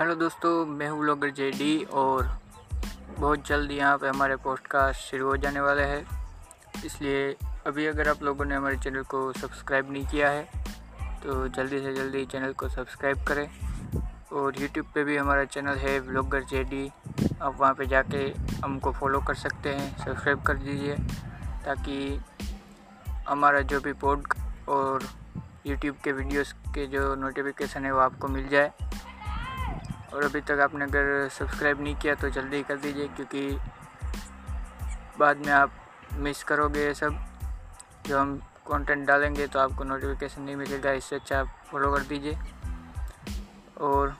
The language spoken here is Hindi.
हेलो दोस्तों, मैं हूँ ब्लॉगर जे डी और बहुत जल्द यहाँ पे हमारे पोस्ट पॉडकास्ट शुरू हो जाने वाला है। इसलिए अभी अगर आप लोगों ने हमारे चैनल को सब्सक्राइब नहीं किया है तो जल्दी से जल्दी चैनल को सब्सक्राइब करें और यूट्यूब पे भी हमारा चैनल है ब्लॉगर जे डी आप वहाँ पे जाके हमको फॉलो कर सकते हैं, सब्सक्राइब कर दीजिए ताकि हमारा जो भी पॉड और यूट्यूब के वीडियोस के जो नोटिफिकेशन है वो आपको मिल जाए। और अभी तक आपने अगर सब्सक्राइब नहीं किया तो जल्दी कर दीजिए, क्योंकि बाद में आप मिस करोगे ये सब। जो हम कंटेंट डालेंगे तो आपको नोटिफिकेशन नहीं मिलेगा, इससे अच्छा आप फॉलो कर दीजिए। और